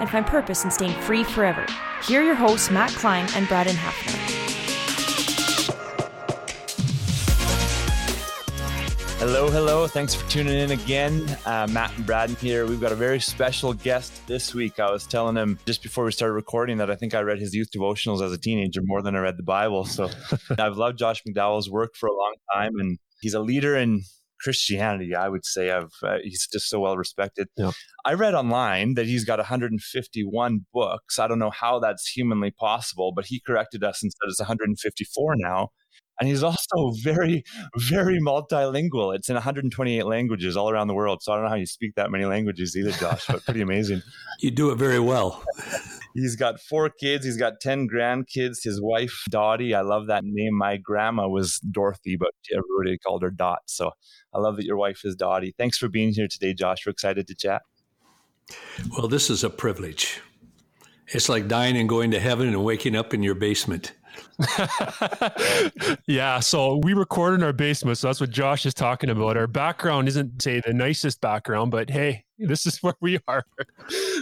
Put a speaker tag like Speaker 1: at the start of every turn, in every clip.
Speaker 1: and find purpose in staying free forever. Here are your hosts, Matt Klein and Braden Hafner.
Speaker 2: Hello, hello. Thanks for tuning in again. Uh, Matt and Braden here. We've got a very special guest this week. I was telling him just before we started recording that I think I read his youth devotionals as a teenager more than I read the Bible. So I've loved Josh McDowell's work for a long time, and he's a leader in Christianity, I would say I've uh, he's just so well respected. Yeah. I read online that he's got 151 books. I don't know how that's humanly possible, but he corrected us and said it's 154 now. And he's also very, very multilingual. It's in 128 languages all around the world. So I don't know how you speak that many languages either, Josh, but pretty amazing.
Speaker 3: you do it very well.
Speaker 2: he's got four kids. He's got 10 grandkids. His wife, Dottie, I love that name. My grandma was Dorothy, but everybody called her Dot. So I love that your wife is Dottie. Thanks for being here today, Josh. We're excited to chat.
Speaker 3: Well, this is a privilege. It's like dying and going to heaven and waking up in your basement.
Speaker 4: yeah, so we record in our basement. So that's what Josh is talking about. Our background isn't, say, the nicest background, but hey, this is where we are.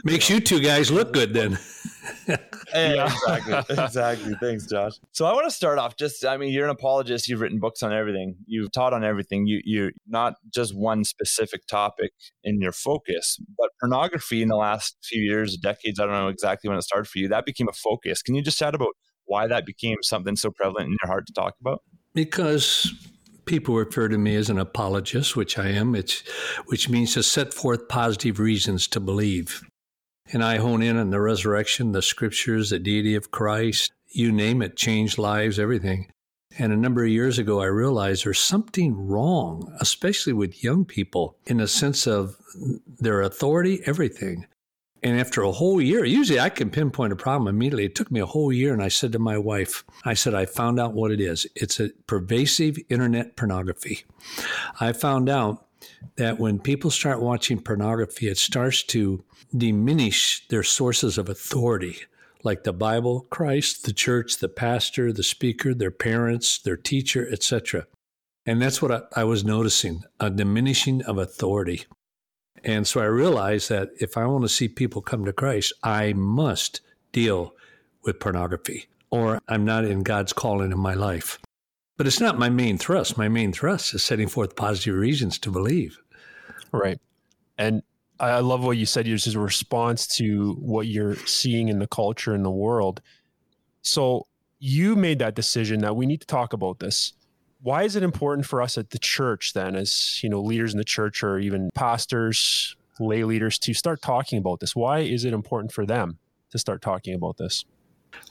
Speaker 3: Makes you two guys look good then.
Speaker 2: yeah, exactly. Exactly. Thanks, Josh. So I want to start off just, I mean, you're an apologist. You've written books on everything. You've taught on everything. You, you're not just one specific topic in your focus, but pornography in the last few years, decades, I don't know exactly when it started for you, that became a focus. Can you just chat about why that became something so prevalent in your heart to talk about?
Speaker 3: Because people refer to me as an apologist, which I am, it's, which means to set forth positive reasons to believe. And I hone in on the resurrection, the scriptures, the deity of Christ, you name it, changed lives, everything. And a number of years ago, I realized there's something wrong, especially with young people, in the sense of their authority, everything. And after a whole year, usually I can pinpoint a problem immediately. It took me a whole year. And I said to my wife, I said, I found out what it is. It's a pervasive internet pornography. I found out that when people start watching pornography, it starts to diminish their sources of authority, like the Bible, Christ, the church, the pastor, the speaker, their parents, their teacher, etc. And that's what I, I was noticing a diminishing of authority. And so I realized that if I want to see people come to Christ, I must deal with pornography or I'm not in God's calling in my life. But it's not my main thrust. My main thrust is setting forth positive reasons to believe.
Speaker 4: Right. And I love what you said. Yours is a response to what you're seeing in the culture in the world. So you made that decision that we need to talk about this why is it important for us at the church then as you know leaders in the church or even pastors lay leaders to start talking about this why is it important for them to start talking about this?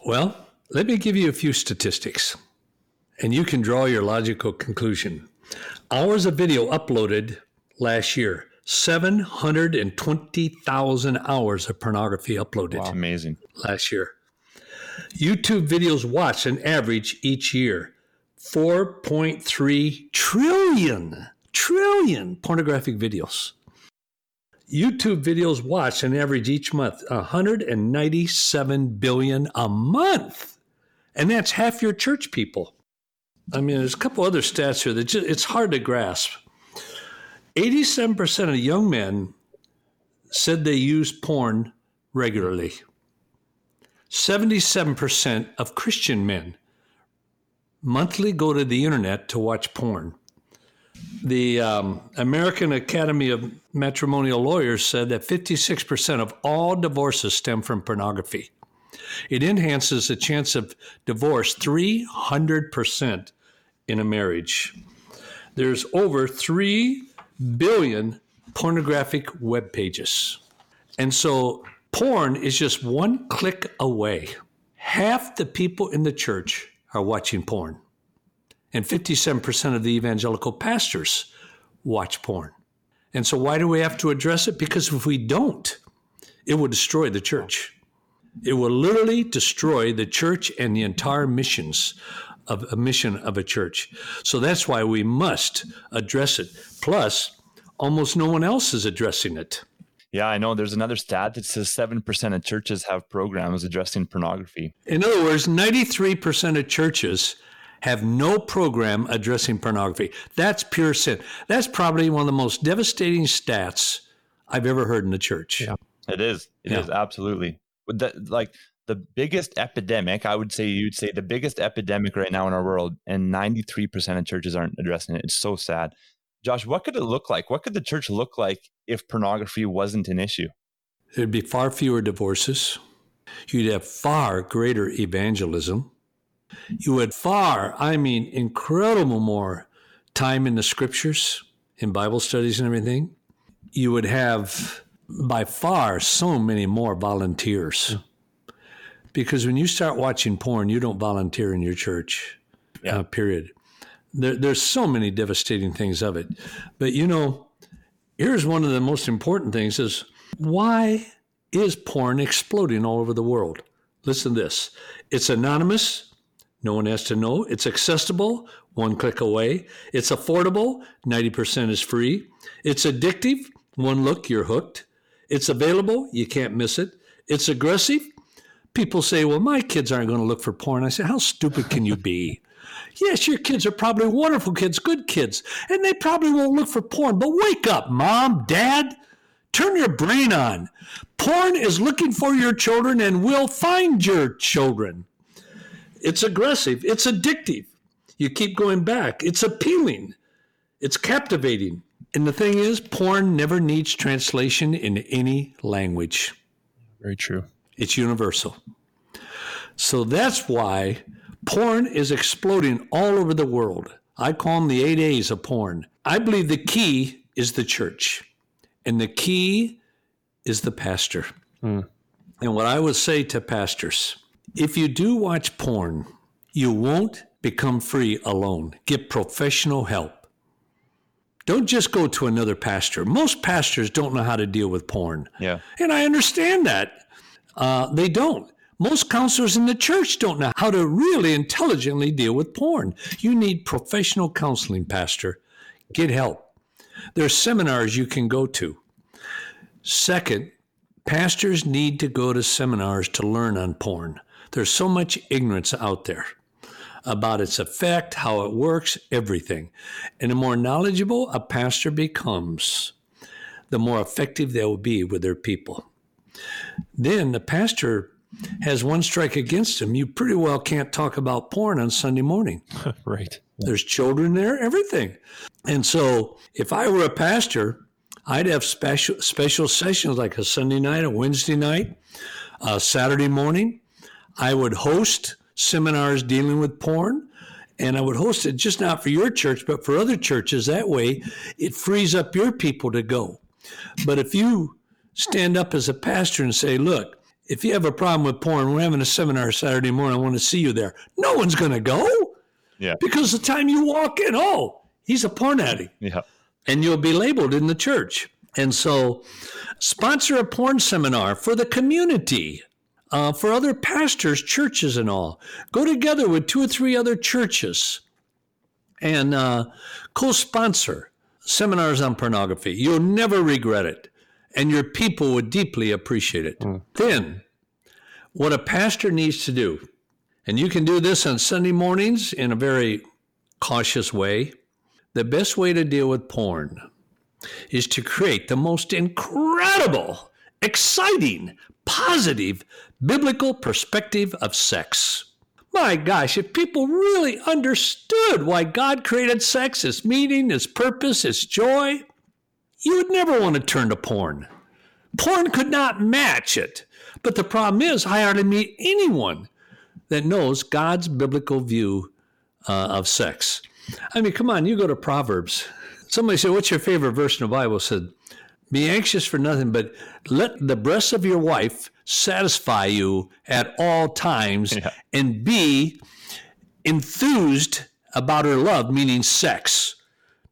Speaker 3: Well, let me give you a few statistics, and you can draw your logical conclusion. Hours of video uploaded last year 720,000 hours of pornography uploaded
Speaker 5: Wow. Amazing.
Speaker 3: last year. YouTube videos watched an average each year 4.3 trillion, trillion pornographic videos. YouTube videos watched an average each month 197 billion a month. And that's half your church people. I mean, there's a couple other stats here that just, it's hard to grasp. 87% of young men said they use porn regularly. 77% of Christian men monthly go to the internet to watch porn. The um, American Academy of Matrimonial Lawyers said that 56% of all divorces stem from pornography. It enhances the chance of divorce 300% in a marriage. There's over 3 billion pornographic web pages. And so porn is just one click away. Half the people in the church are watching porn, and 57% of the evangelical pastors watch porn. And so, why do we have to address it? Because if we don't, it will destroy the church. It will literally destroy the church and the entire missions of a mission of a church. So that's why we must address it. Plus, almost no one else is addressing it.
Speaker 5: Yeah, I know. There's another stat that says 7% of churches have programs addressing pornography.
Speaker 3: In other words, 93% of churches have no program addressing pornography. That's pure sin. That's probably one of the most devastating stats I've ever heard in the church.
Speaker 4: Yeah.
Speaker 5: It is. It is
Speaker 3: Yeah.
Speaker 5: absolutely. With the, like the biggest epidemic, I would say you'd say the biggest epidemic right now in our world, and 93% of churches aren't addressing it. It's so sad. Josh, what could it look like? What could the church look like if pornography wasn't an issue?
Speaker 3: There'd be far fewer divorces. You'd have far greater evangelism. You would far, I mean, incredible more time in the scriptures, in Bible studies and everything. You would have by far so many more volunteers. Because when you start watching porn, you don't volunteer in your church,
Speaker 5: Yeah.
Speaker 3: uh, period. There, there's so many devastating things of it. But you know, here's one of the most important things is why is porn exploding all over the world? Listen to this. It's anonymous. No one has to know. It's accessible, one click away. It's affordable, 90% is free. It's addictive, one look, you're hooked. It's available, you can't miss it. It's aggressive. People say, well, my kids aren't going to look for porn. I say, how stupid can you be? Yes, your kids are probably wonderful kids, good kids, and they probably won't look for porn. But wake up, mom, dad. Turn your brain on. Porn is looking for your children and will find your children. It's aggressive, it's addictive. You keep going back. It's appealing, it's captivating. And the thing is, porn never needs translation in any language.
Speaker 4: Very true.
Speaker 3: It's universal. So that's why porn is exploding all over the world. I call them the eight A's of porn. I believe the key is the church, and the key is the pastor.
Speaker 4: Hmm.
Speaker 3: And what I would say to pastors if you do watch porn, you won't become free alone. Get professional help. Don't just go to another pastor. Most pastors don't know how to deal with porn.
Speaker 5: Yeah.
Speaker 3: And I understand that. Uh, they don't. Most counselors in the church don't know how to really intelligently deal with porn. You need professional counseling, Pastor. Get help. There are seminars you can go to. Second, pastors need to go to seminars to learn on porn. There's so much ignorance out there about its effect, how it works, everything. And the more knowledgeable a pastor becomes, the more effective they will be with their people. Then the pastor has one strike against him. You pretty well can't talk about porn on Sunday morning.
Speaker 4: right.
Speaker 3: There's children there, everything. And so if I were a pastor, I'd have special special sessions like a Sunday night, a Wednesday night, a Saturday morning. I would host seminars dealing with porn. And I would host it just not for your church, but for other churches. That way, it frees up your people to go. But if you stand up as a pastor and say, look, if you have a problem with porn, we're having a seminar Saturday morning. I want to see you there. No one's going to go.
Speaker 5: Yeah.
Speaker 3: Because the time you walk in, oh, he's a porn addict.
Speaker 5: Yeah.
Speaker 3: And you'll be labeled in the church. And so, sponsor a porn seminar for the community, uh, for other pastors, churches, and all. Go together with two or three other churches and uh, co sponsor seminars on pornography. You'll never regret it, and your people would deeply appreciate it. Mm. Then, what a pastor needs to do, and you can do this on Sunday mornings in a very cautious way. The best way to deal with porn is to create the most incredible, exciting, positive biblical perspective of sex. My gosh, if people really understood why God created sex, its meaning, its purpose, its joy, you would never want to turn to porn. Porn could not match it. But the problem is, I hardly meet anyone that knows God's biblical view uh, of sex. I mean, come on, you go to Proverbs. Somebody said, What's your favorite verse in the Bible? said, Be anxious for nothing, but let the breasts of your wife satisfy you at all times
Speaker 5: Yeah.
Speaker 3: and be enthused about her love, meaning sex.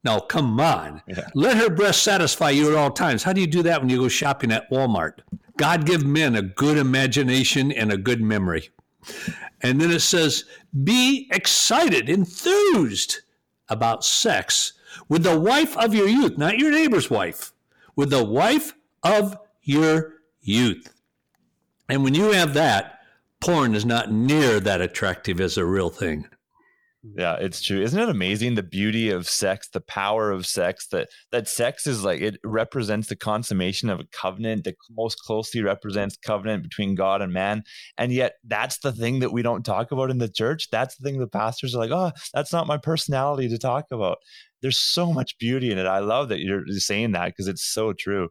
Speaker 3: Now, come on.
Speaker 5: Yeah.
Speaker 3: Let her breast satisfy you at all times. How do you do that when you go shopping at Walmart? God give men a good imagination and a good memory. And then it says, be excited, enthused about sex with the wife of your youth, not your neighbor's wife, with the wife of your youth. And when you have that, porn is not near that attractive as a real thing.
Speaker 5: Yeah, it's true. Isn't it amazing the beauty of sex, the power of sex that that sex is like it represents the consummation of a covenant that most closely represents covenant between God and man. And yet that's the thing that we don't talk about in the church. That's the thing the pastors are like, "Oh, that's not my personality to talk about." There's so much beauty in it. I love that you're saying that because it's so true.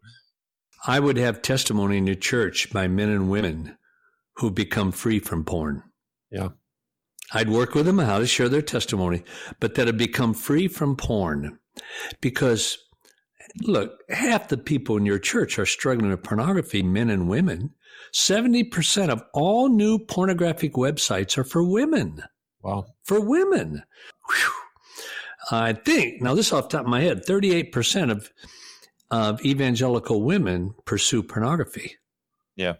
Speaker 3: I would have testimony in the church by men and women who become free from porn.
Speaker 4: Yeah.
Speaker 3: I'd work with them on how to share their testimony, but that had become free from porn. Because, look, half the people in your church are struggling with pornography, men and women. 70% of all new pornographic websites are for women.
Speaker 4: Wow.
Speaker 3: For women. Whew. I think, now this off the top of my head, 38% of, of evangelical women pursue pornography.
Speaker 5: Yeah.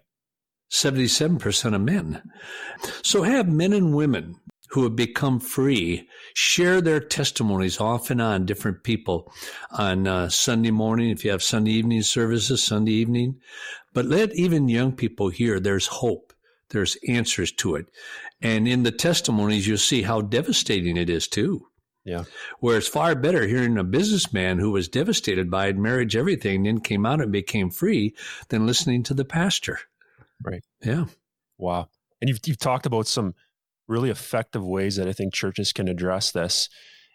Speaker 3: 77% of men. So have men and women who have become free share their testimonies off and on different people on uh, Sunday morning, if you have Sunday evening services, Sunday evening. But let even young people hear there's hope, there's answers to it. And in the testimonies, you'll see how devastating it is too.
Speaker 4: Yeah.
Speaker 3: Where it's far better hearing a businessman who was devastated by marriage, everything, then came out and became free than listening to the pastor.
Speaker 4: Right.
Speaker 3: Yeah.
Speaker 4: Wow. And you've you've talked about some really effective ways that I think churches can address this.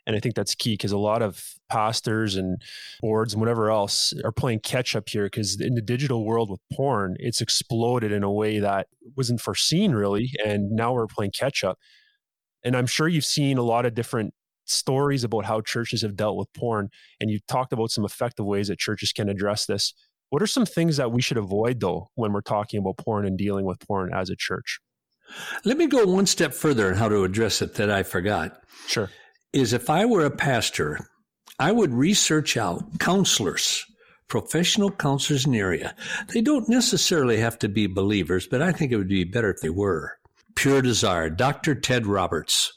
Speaker 4: And I think that's key because a lot of pastors and boards and whatever else are playing catch up here because in the digital world with porn, it's exploded in a way that wasn't foreseen really. And now we're playing catch up. And I'm sure you've seen a lot of different stories about how churches have dealt with porn. And you've talked about some effective ways that churches can address this. What are some things that we should avoid though when we're talking about porn and dealing with porn as a church?
Speaker 3: Let me go one step further on how to address it that I forgot.
Speaker 4: Sure.
Speaker 3: Is if I were a pastor, I would research out counselors, professional counselors in the area. They don't necessarily have to be believers, but I think it would be better if they were. Pure Desire, Dr. Ted Roberts.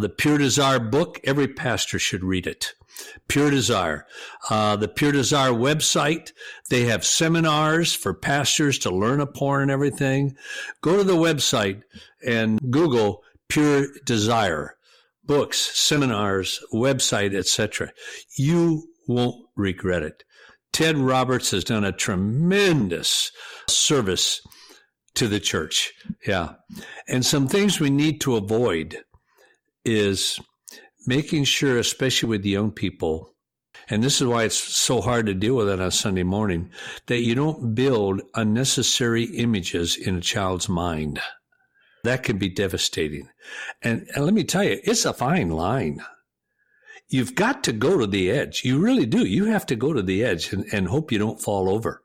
Speaker 3: The Pure Desire book, every pastor should read it. Pure Desire. Uh, the Pure Desire website, they have seminars for pastors to learn a porn and everything. Go to the website and Google Pure Desire books, seminars, website, etc. You won't regret it. Ted Roberts has done a tremendous service to the church. Yeah. And some things we need to avoid is making sure, especially with young people, and this is why it's so hard to deal with it on Sunday morning, that you don't build unnecessary images in a child's mind. That can be devastating. And, and let me tell you, it's a fine line. You've got to go to the edge. You really do. You have to go to the edge and, and hope you don't fall over.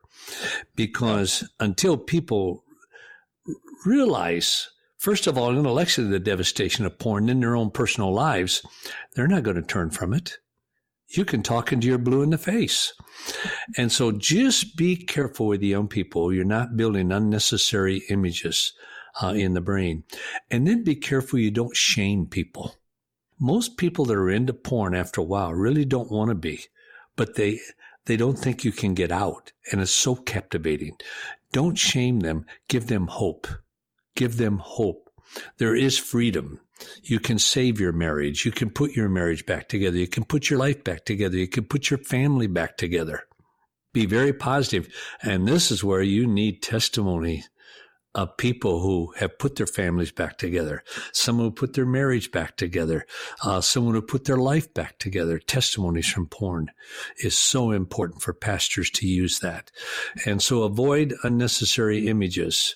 Speaker 3: Because until people realize, first of all, in election, the devastation of porn in their own personal lives, they're not going to turn from it. You can talk into your blue in the face. And so just be careful with the young people. You're not building unnecessary images uh, in the brain. And then be careful you don't shame people. Most people that are into porn after a while really don't want to be, but they, they don't think you can get out. And it's so captivating. Don't shame them. Give them hope. Give them hope. There is freedom. You can save your marriage. You can put your marriage back together. You can put your life back together. You can put your family back together. Be very positive. And this is where you need testimony of people who have put their families back together, someone who put their marriage back together, uh, someone who put their life back together. Testimonies from porn is so important for pastors to use that. And so avoid unnecessary images.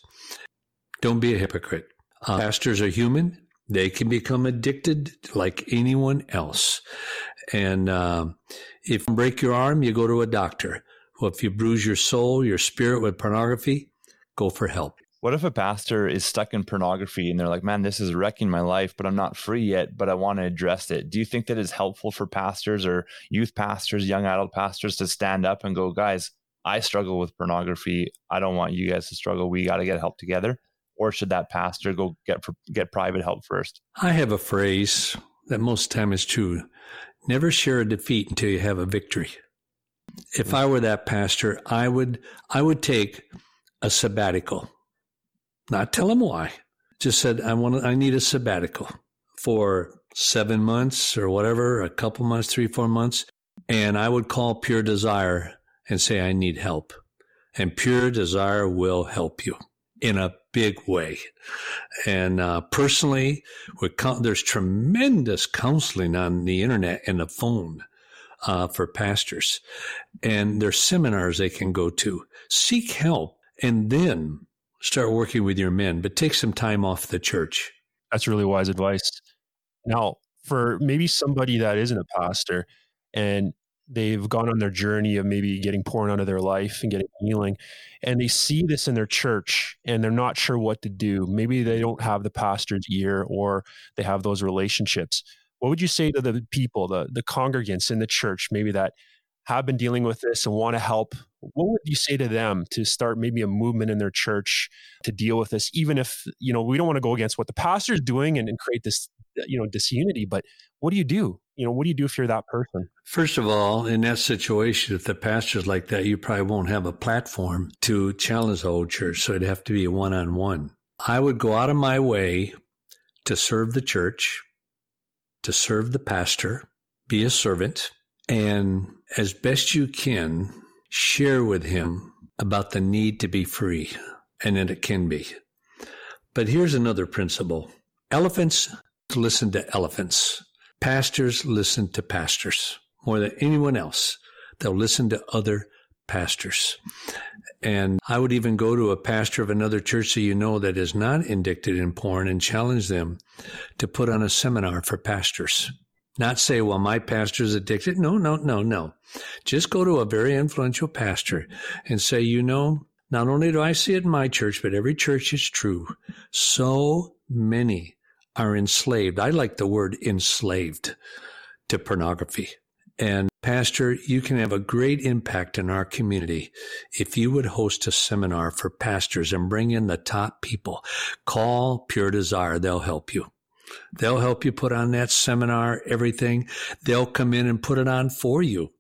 Speaker 3: Don't be a hypocrite. Uh, pastors are human. They can become addicted like anyone else. And uh, if you break your arm, you go to a doctor. Well, if you bruise your soul, your spirit with pornography, go for help.
Speaker 5: What if a pastor is stuck in pornography and they're like, man, this is wrecking my life, but I'm not free yet, but I want to address it? Do you think that is helpful for pastors or youth pastors, young adult pastors to stand up and go, guys, I struggle with pornography. I don't want you guys to struggle. We got to get help together. Or should that pastor go get get private help first?
Speaker 3: I have a phrase that most time is true. Never share a defeat until you have a victory. If I were that pastor, I would I would take a sabbatical not tell them why. Just said, I want I need a sabbatical for seven months or whatever, a couple months, three, four months. And I would call Pure Desire and say, I need help. And Pure Desire will help you in a big way. And uh, personally, there's tremendous counseling on the internet and the phone uh, for pastors. And there's seminars they can go to. Seek help and then start working with your men, but take some time off the church.
Speaker 4: That's really wise advice. Now, for maybe somebody that isn't a pastor and they've gone on their journey of maybe getting porn out of their life and getting healing, and they see this in their church and they're not sure what to do. Maybe they don't have the pastor's ear or they have those relationships. What would you say to the people, the, the congregants in the church, maybe that have been dealing with this and want to help, what would you say to them to start maybe a movement in their church to deal with this? Even if, you know, we don't want to go against what the pastor is doing and, and create this, you know, disunity, but what do you do? You know, what do you do if you're that person?
Speaker 3: First of all, in that situation, if the pastor's like that, you probably won't have a platform to challenge the whole church. So it'd have to be a one on one. I would go out of my way to serve the church, to serve the pastor, be a servant, and as best you can, share with him about the need to be free and that it can be. But here's another principle elephants listen to elephants, pastors listen to pastors more than anyone else. They'll listen to other pastors. And I would even go to a pastor of another church that you know that is not indicted in porn and challenge them to put on a seminar for pastors not say, well, my pastor is addicted. No, no, no, no. Just go to a very influential pastor and say, you know, not only do I see it in my church, but every church is true. So many are enslaved. I like the word enslaved to pornography. And Pastor, you can have a great impact in our community if you would host a seminar for pastors and bring in the top people. Call Pure Desire. They'll help you. They'll help you put on that seminar, everything. They'll come in and put it on for you.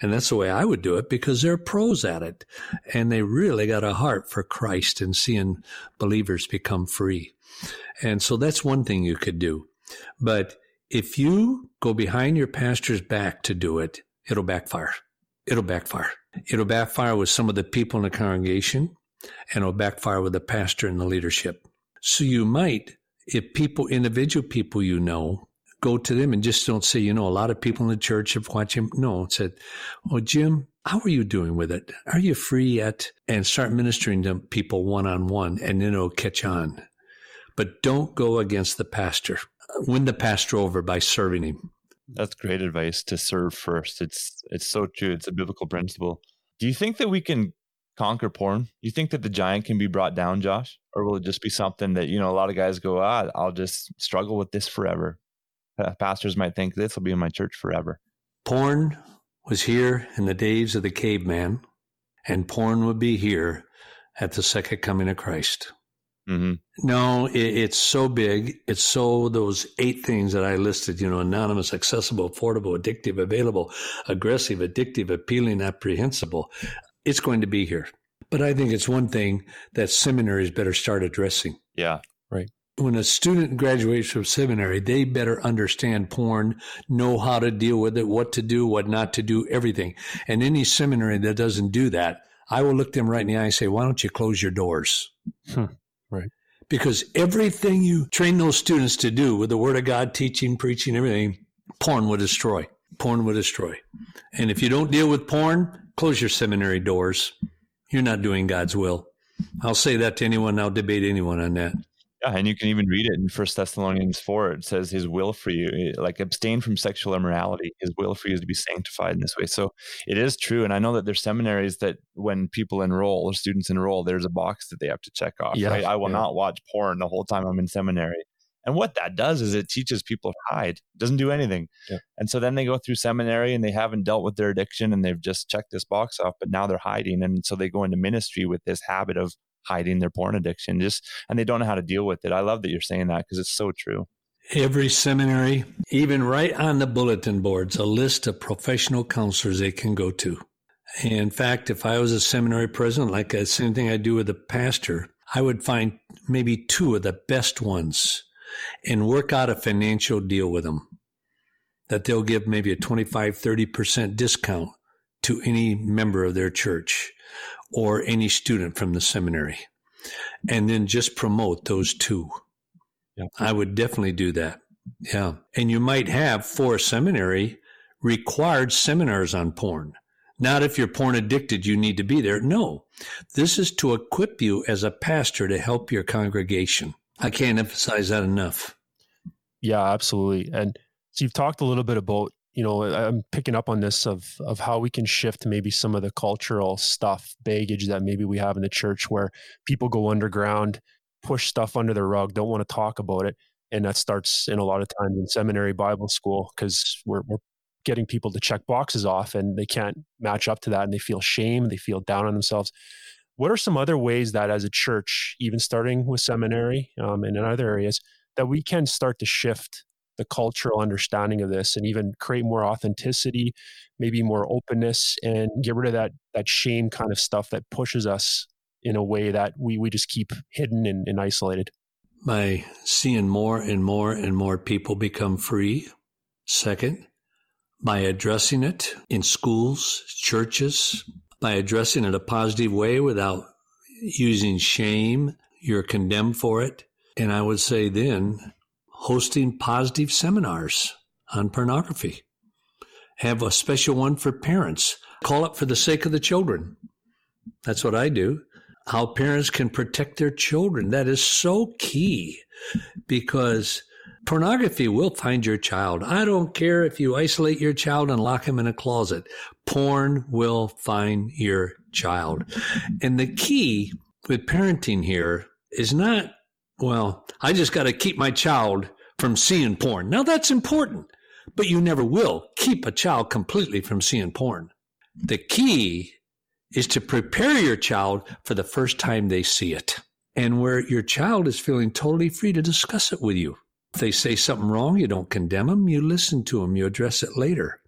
Speaker 3: And that's the way I would do it because they're pros at it. And they really got a heart for Christ and seeing believers become free. And so that's one thing you could do. But if you go behind your pastor's back to do it, it'll backfire. It'll backfire. It'll backfire with some of the people in the congregation and it'll backfire with the pastor and the leadership. So you might if people, individual people you know, go to them and just don't say, you know, a lot of people in the church have watched him. No, said, oh, Jim, how are you doing with it? Are you free yet? And start ministering to people one on one, and then it'll catch on. But don't go against the pastor. Win the pastor over by serving him.
Speaker 5: That's great advice to serve first. It's it's so true. It's a biblical principle. Do you think that we can conquer porn? You think that the giant can be brought down, Josh? Or will it just be something that, you know, a lot of guys go, ah, I'll just struggle with this forever? Uh, pastors might think this will be in my church forever.
Speaker 3: Porn was here in the days of the caveman, and porn would be here at the second coming of Christ.
Speaker 5: Mm-hmm.
Speaker 3: No, it, it's so big. It's so those eight things that I listed, you know, anonymous, accessible, affordable, addictive, available, aggressive, addictive, appealing, apprehensible. It's going to be here. But I think it's one thing that seminaries better start addressing.
Speaker 5: Yeah. Right.
Speaker 3: When a student graduates from seminary, they better understand porn, know how to deal with it, what to do, what not to do, everything. And any seminary that doesn't do that, I will look them right in the eye and say, why don't you close your doors?
Speaker 4: Hmm.
Speaker 3: Because everything you train those students to do with the Word of God, teaching, preaching, everything, porn will destroy. Porn will destroy. And if you don't deal with porn, close your seminary doors. You're not doing God's will. I'll say that to anyone. I'll debate anyone on that.
Speaker 5: Yeah, and you can even read it in First Thessalonians four. It says His will for you, eh, like abstain from sexual immorality. His will for you is to be sanctified in this way. So it is true, and I know that there's seminaries that when people enroll or students enroll, there's a box that they have to check off.
Speaker 4: Yeah,
Speaker 5: right? I will
Speaker 4: yeah.
Speaker 5: not watch porn the whole time I'm in seminary. And what that does is it teaches people to hide. It doesn't do anything.
Speaker 4: Yeah.
Speaker 5: And so then they go through seminary and they haven't dealt with their addiction and they've just checked this box off, but now they're hiding. And so they go into ministry with this habit of hiding their porn addiction just and they don't know how to deal with it. I love that you're saying that because it's so true.
Speaker 3: Every seminary, even right on the bulletin boards, a list of professional counselors they can go to. In fact, if I was a seminary president, like the same thing I do with a pastor, I would find maybe two of the best ones and work out a financial deal with them that they'll give maybe a 25, 30% discount to any member of their church or any student from the seminary. And then just promote those two.
Speaker 4: Yeah.
Speaker 3: I would definitely do that. Yeah. And you might have for a seminary required seminars on porn. Not if you're porn addicted, you need to be there. No, this is to equip you as a pastor to help your congregation. I can't emphasize that enough.
Speaker 4: Yeah, absolutely. And so you've talked a little bit about, you know, I'm picking up on this of of how we can shift maybe some of the cultural stuff, baggage that maybe we have in the church where people go underground, push stuff under the rug, don't want to talk about it. And that starts in a lot of times in seminary Bible school because we're, we're getting people to check boxes off and they can't match up to that and they feel shame, they feel down on themselves. What are some other ways that as a church, even starting with seminary um, and in other areas, that we can start to shift the cultural understanding of this and even create more authenticity, maybe more openness and get rid of that that shame kind of stuff that pushes us in a way that we, we just keep hidden and, and isolated.
Speaker 3: By seeing more and more and more people become free. Second, by addressing it in schools, churches, by addressing it a positive way without using shame. You're condemned for it. And I would say then hosting positive seminars on pornography. Have a special one for parents. Call it for the sake of the children. That's what I do. How parents can protect their children. That is so key because pornography will find your child. I don't care if you isolate your child and lock him in a closet. Porn will find your child. And the key with parenting here is not, well, I just got to keep my child from seeing porn. Now that's important, but you never will keep a child completely from seeing porn. The key is to prepare your child for the first time they see it and where your child is feeling totally free to discuss it with you. If they say something wrong, you don't condemn them, you listen to them, you address it later.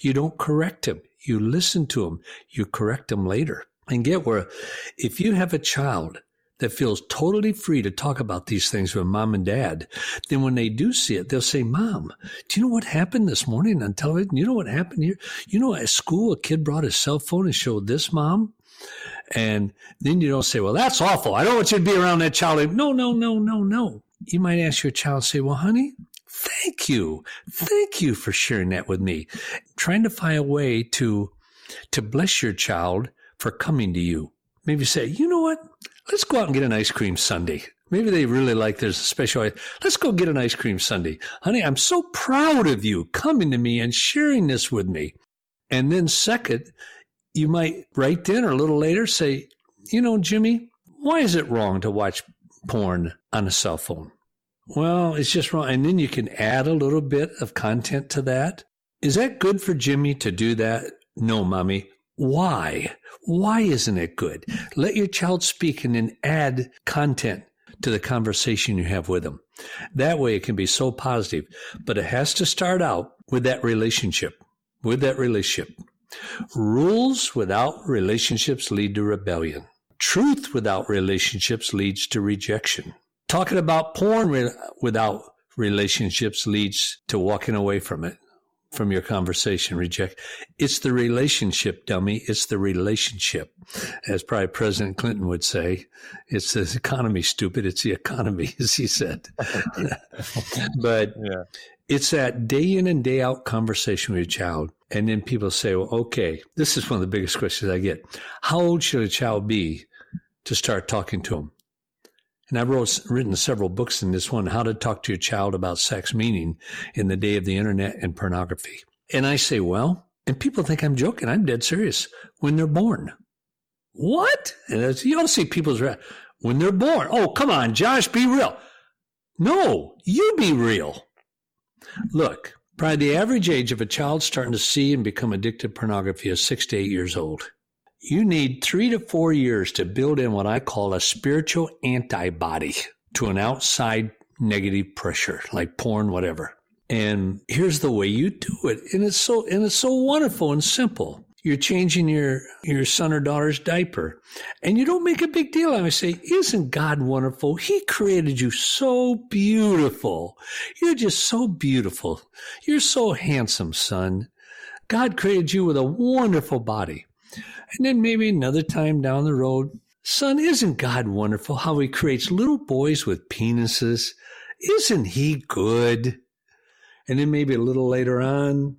Speaker 3: You don't correct them, you listen to them, you correct them later. And get where if you have a child that feels totally free to talk about these things with mom and dad, then when they do see it, they'll say, Mom, do you know what happened this morning on television? You know what happened here? You know, at school, a kid brought his cell phone and showed this, Mom. And then you don't say, Well, that's awful. I don't want you to be around that child. No, no, no, no, no. You might ask your child, say, Well, honey, thank you. Thank you for sharing that with me. Trying to find a way to, to bless your child for coming to you. Maybe say, you know what? Let's go out and get an ice cream sundae. Maybe they really like a special. Let's go get an ice cream sundae. Honey, I'm so proud of you coming to me and sharing this with me. And then second, you might right then or a little later say, you know, Jimmy, why is it wrong to watch porn on a cell phone? Well, it's just wrong. And then you can add a little bit of content to that. Is that good for Jimmy to do that? No, mommy. Why? Why isn't it good? Let your child speak and then add content to the conversation you have with them. That way it can be so positive, but it has to start out with that relationship, with that relationship. Rules without relationships lead to rebellion. Truth without relationships leads to rejection. Talking about porn re- without relationships leads to walking away from it, from your conversation. Reject. It's the relationship, dummy. It's the relationship. As probably President Clinton would say, it's the economy, stupid. It's the economy, as he said. but yeah. it's that day in and day out conversation with your child. And then people say, well, okay, this is one of the biggest questions I get. How old should a child be to start talking to them? And I've wrote, written several books in this one, How to Talk to Your Child About Sex Meaning in the Day of the Internet and Pornography. And I say, well, and people think I'm joking. I'm dead serious. When they're born. What? And you to see people's reaction. When they're born. Oh, come on, Josh, be real. No, you be real. Look, probably the average age of a child starting to see and become addicted to pornography is six to eight years old you need three to four years to build in what I call a spiritual antibody to an outside negative pressure, like porn, whatever. And here's the way you do it. And it's so, and it's so wonderful and simple. You're changing your, your son or daughter's diaper and you don't make a big deal. I say, isn't God wonderful? He created you so beautiful. You're just so beautiful. You're so handsome, son. God created you with a wonderful body. And then maybe another time down the road, son, isn't God wonderful how he creates little boys with penises? Isn't he good? And then maybe a little later on,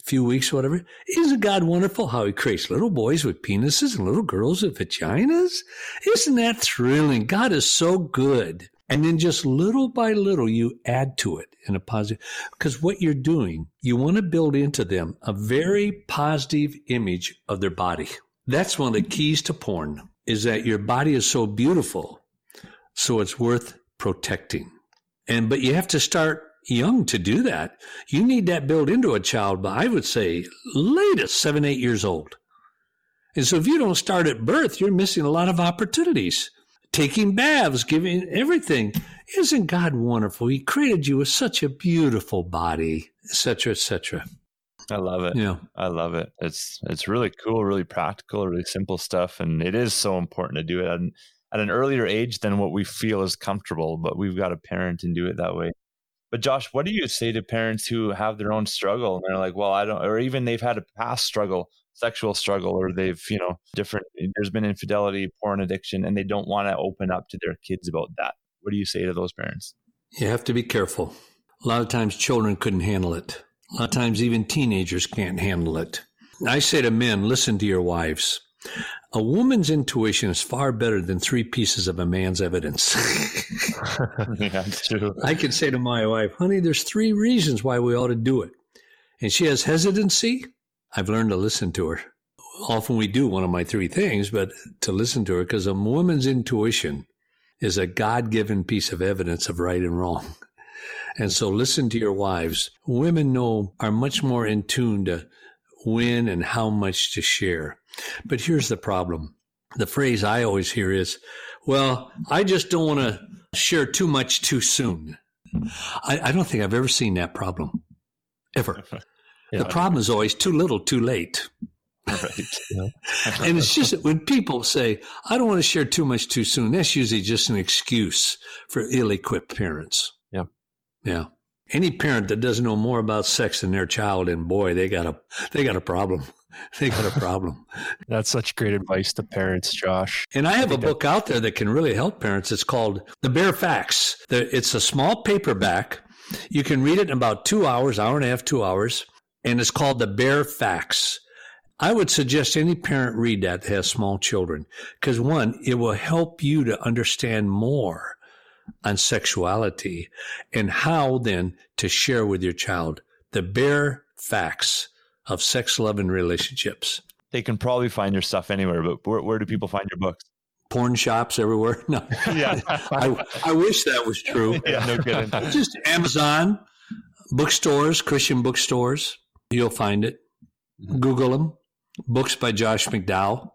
Speaker 3: a few weeks, whatever, isn't God wonderful how he creates little boys with penises and little girls with vaginas? Isn't that thrilling? God is so good. And then just little by little, you add to it in a positive, because what you're doing, you want to build into them a very positive image of their body. That's one of the keys to porn is that your body is so beautiful. So it's worth protecting. And, but you have to start young to do that. You need that built into a child, but I would say latest seven, eight years old. And so if you don't start at birth, you're missing a lot of opportunities. Taking baths, giving everything. Isn't God wonderful? He created you with such a beautiful body, etc., etc.
Speaker 5: I love it. Yeah, I love it. It's it's really cool, really practical, really simple stuff, and it is so important to do it at an, at an earlier age than what we feel is comfortable. But we've got to parent and do it that way. But Josh, what do you say to parents who have their own struggle and they're like, well, I don't, or even they've had a past struggle, sexual struggle, or they've, you know, different, there's been infidelity, porn addiction, and they don't want to open up to their kids about that. What do you say to those parents?
Speaker 3: You have to be careful. A lot of times children couldn't handle it. A lot of times even teenagers can't handle it. I say to men, listen to your wives. A woman's intuition is far better than three pieces of a man's evidence.
Speaker 5: yeah, true.
Speaker 3: I can say to my wife, honey, there's three reasons why we ought to do it. And she has hesitancy. I've learned to listen to her. Often we do one of my three things, but to listen to her because a woman's intuition is a God given piece of evidence of right and wrong. And so listen to your wives. Women know, are much more in tune to when and how much to share. But here's the problem. The phrase I always hear is, well, I just don't want to share too much too soon. I, I, don't think I've ever seen that problem. Ever. yeah. The problem is always too little, too late. Right. Yeah. and it's just when people say, I don't want to share too much too soon, that's usually just an excuse for ill equipped parents.
Speaker 4: Yeah.
Speaker 3: Any parent that doesn't know more about sex than their child, and boy, they got a they got a problem. They got a problem.
Speaker 4: That's such great advice to parents, Josh.
Speaker 3: And I have I a book out there that can really help parents. It's called The Bare Facts. It's a small paperback. You can read it in about two hours, hour and a half, two hours, and it's called The Bare Facts. I would suggest any parent read that that has small children because one, it will help you to understand more on sexuality and how then to share with your child the bare facts of sex, love, and relationships.
Speaker 5: they can probably find your stuff anywhere, but where, where do people find your books?
Speaker 3: Porn shops everywhere. No,
Speaker 5: Yeah.
Speaker 3: I, I wish that was true.
Speaker 5: Yeah, no kidding.
Speaker 3: Just Amazon, bookstores, Christian bookstores. You'll find it. Google them. Books by Josh McDowell.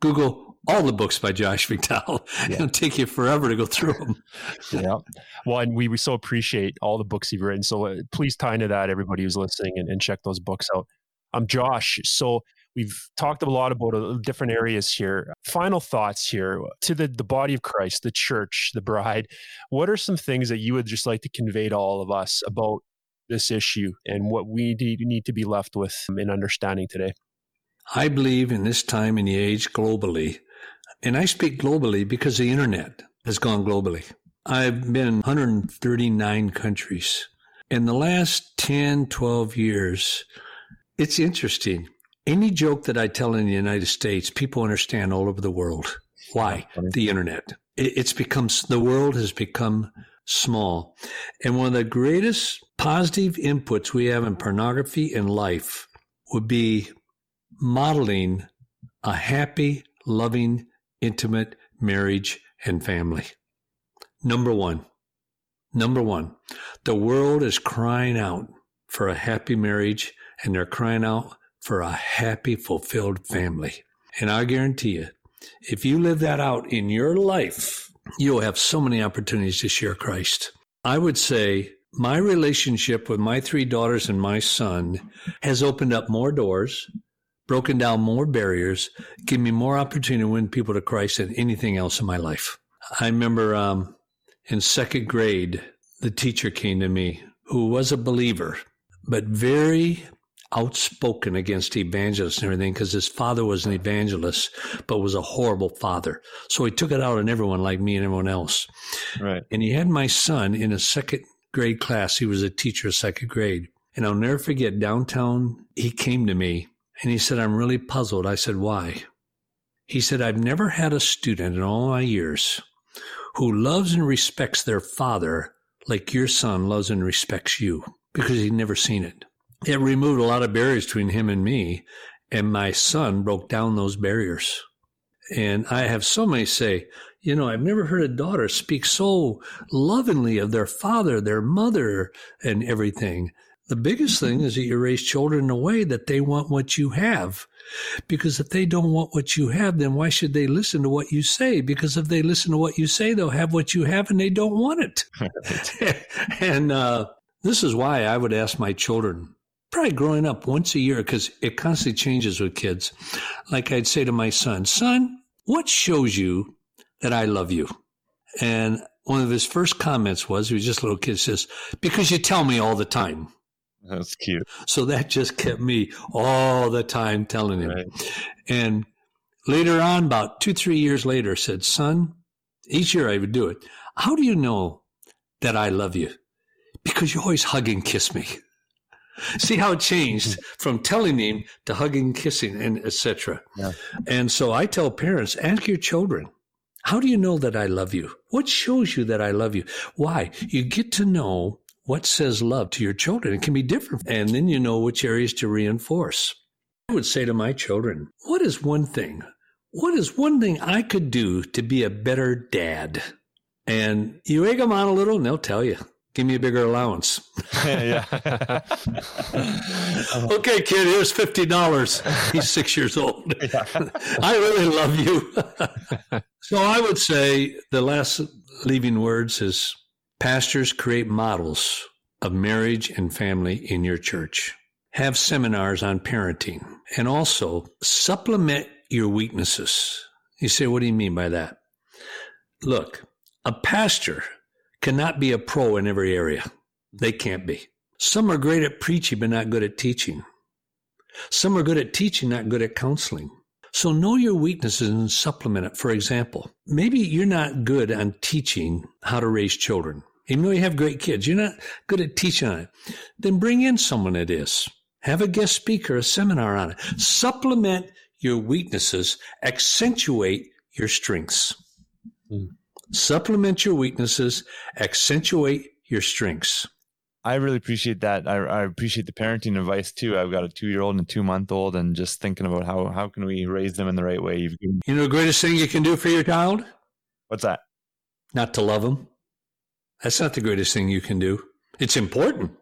Speaker 3: Google all the books by Josh McDowell. It'll take you forever to go through them.
Speaker 4: yeah. Well, and we, we so appreciate all the books you've written. So uh, please tie into that, everybody who's listening, and, and check those books out. I'm Josh. So we've talked a lot about uh, different areas here. Final thoughts here to the, the body of Christ, the church, the bride. What are some things that you would just like to convey to all of us about this issue and what we need, need to be left with in understanding today?
Speaker 3: I believe in this time and the age globally, and I speak globally because the internet has gone globally. I've been in 139 countries. In the last 10, 12 years, it's interesting. Any joke that I tell in the United States, people understand all over the world. Why? The internet. It's become, the world has become small. And one of the greatest positive inputs we have in pornography and life would be modeling a happy, loving, intimate marriage and family. Number one. Number one. The world is crying out for a happy marriage and they're crying out for a happy, fulfilled family. And I guarantee you, if you live that out in your life, you'll have so many opportunities to share Christ. I would say my relationship with my three daughters and my son has opened up more doors, broken down more barriers, given me more opportunity to win people to Christ than anything else in my life. I remember um, in second grade, the teacher came to me who was a believer, but very outspoken against evangelists and everything because his father was an evangelist, but was a horrible father. So he took it out on everyone like me and everyone else.
Speaker 5: Right.
Speaker 3: And he had my son in a second grade class. He was a teacher of second grade. And I'll never forget downtown, he came to me and he said, I'm really puzzled. I said, Why? He said, I've never had a student in all my years who loves and respects their father like your son loves and respects you because he'd never seen it. It removed a lot of barriers between him and me, and my son broke down those barriers. And I have so many say, you know, I've never heard a daughter speak so lovingly of their father, their mother, and everything. The biggest thing is that you raise children in a way that they want what you have. Because if they don't want what you have, then why should they listen to what you say? Because if they listen to what you say, they'll have what you have and they don't want it. and uh, this is why I would ask my children, probably growing up once a year, because it constantly changes with kids. Like I'd say to my son, son, what shows you that I love you? And one of his first comments was, he was just a little kid, says, because you tell me all the time.
Speaker 5: That's cute.
Speaker 3: So that just kept me all the time telling him.
Speaker 5: Right.
Speaker 3: And later on, about two, three years later, said, son, each year I would do it. How do you know that I love you? Because you always hug and kiss me. See how it changed from telling him to hugging, kissing, and etc.
Speaker 5: Yeah.
Speaker 3: And so I tell parents, ask your children, how do you know that I love you? What shows you that I love you? Why? You get to know what says love to your children. It can be different. And then you know which areas to reinforce. I would say to my children, what is one thing? What is one thing I could do to be a better dad? And you egg them on a little and they'll tell you, give me a bigger allowance.
Speaker 5: yeah.
Speaker 3: okay, kid, here's $50. He's six years old. I really love you. so I would say the last leaving words is pastors create models of marriage and family in your church. Have seminars on parenting and also supplement your weaknesses. You say, what do you mean by that? Look, a pastor cannot be a pro in every area. They can't be. Some are great at preaching, but not good at teaching. Some are good at teaching, not good at counseling. So know your weaknesses and supplement it. For example, maybe you're not good on teaching how to raise children. Even though you have great kids, you're not good at teaching on it. Then bring in someone that is. Have a guest speaker, a seminar on it. Supplement your weaknesses, accentuate your strengths. Hmm. Supplement your weaknesses, accentuate your strengths.
Speaker 5: I really appreciate that. I, I appreciate the parenting advice too. I've got a two year old and a two month old, and just thinking about how how can we raise them in the right way. Given,
Speaker 3: You know the greatest thing you can do for your child?
Speaker 5: what's that?
Speaker 3: Not to love them. That's not the greatest thing you can do. It's important.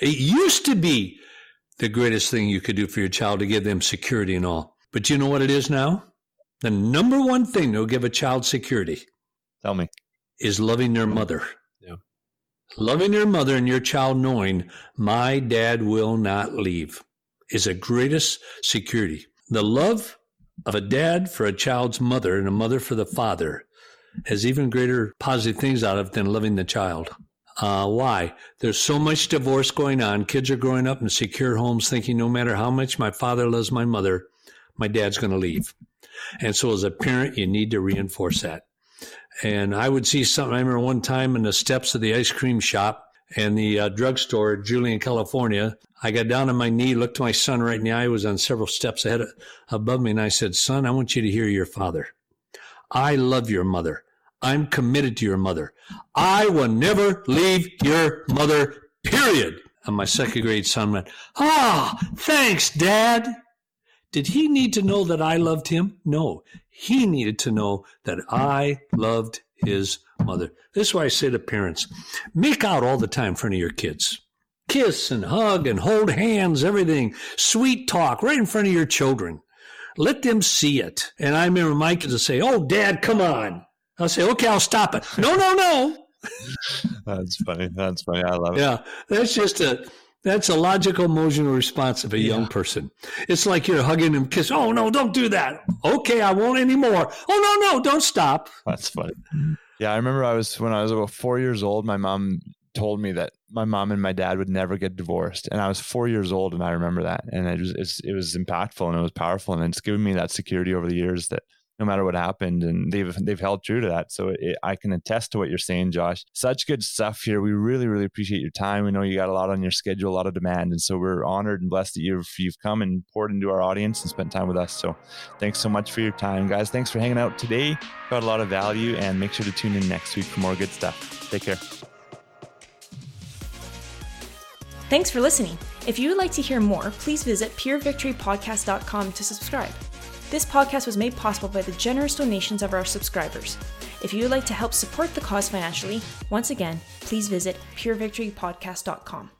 Speaker 3: It used to be the greatest thing you could do for your child to give them security and all. But you know what it is now? The number one thing that will give a child security
Speaker 5: Tell me.
Speaker 3: is loving their mother.
Speaker 4: Yeah.
Speaker 3: Loving their mother and your child knowing my dad will not leave is the greatest security. The love of a dad for a child's mother and a mother for the father has even greater positive things out of than loving the child. Uh, why? There's so much divorce going on. Kids are growing up in secure homes thinking no matter how much my father loves my mother, my dad's going to leave. And so as a parent, you need to reinforce that. And I would see something. I remember one time in the steps of the ice cream shop and the uh, drugstore at Julian, California. I got down on my knee, looked my son right in the eye. He was on several steps ahead of, above me, and I said, "Son, I want you to hear your father. I love your mother. I'm committed to your mother. I will never leave your mother. Period." And my second grade son went, "Ah, thanks, Dad." Did he need to know that I loved him? No. He needed to know that I loved his mother. This is why I say to parents make out all the time in front of your kids. Kiss and hug and hold hands, everything. Sweet talk right in front of your children. Let them see it. And I remember my kids would say, Oh, dad, come on. I'll say, Okay, I'll stop it. No, no, no.
Speaker 5: That's funny. That's funny. I love it.
Speaker 3: Yeah, that's just a that's a logical emotional response of a young
Speaker 4: Yeah.
Speaker 3: person. It's like you're hugging them, kiss. Oh no, don't do that. Okay, I won't anymore. Oh no, no, don't stop.
Speaker 5: That's funny. Yeah, I remember I was when I was about four years old. My mom told me that my mom and my dad would never get divorced, and I was four years old, and I remember that, and it was it's, it was impactful and it was powerful, and it's given me that security over the years that no matter what happened, and they've they've held true to that. So it, I can attest to what you're saying, Josh. Such good stuff here. We really really appreciate your time. We know you got a lot on your schedule, a lot of demand, and so we're honored and blessed that you've you've come and poured into our audience and spent time with us. So thanks so much for your time, guys. Thanks for hanging out today. Got a lot of value, and make sure to tune in next week for more good stuff. Take care.
Speaker 1: Thanks for listening. If you would like to hear more, please visit purevictorypodcast.com to subscribe. This podcast was made possible by the generous donations of our subscribers. If you would like to help support the cause financially, once again, please visit purevictorypodcast.com.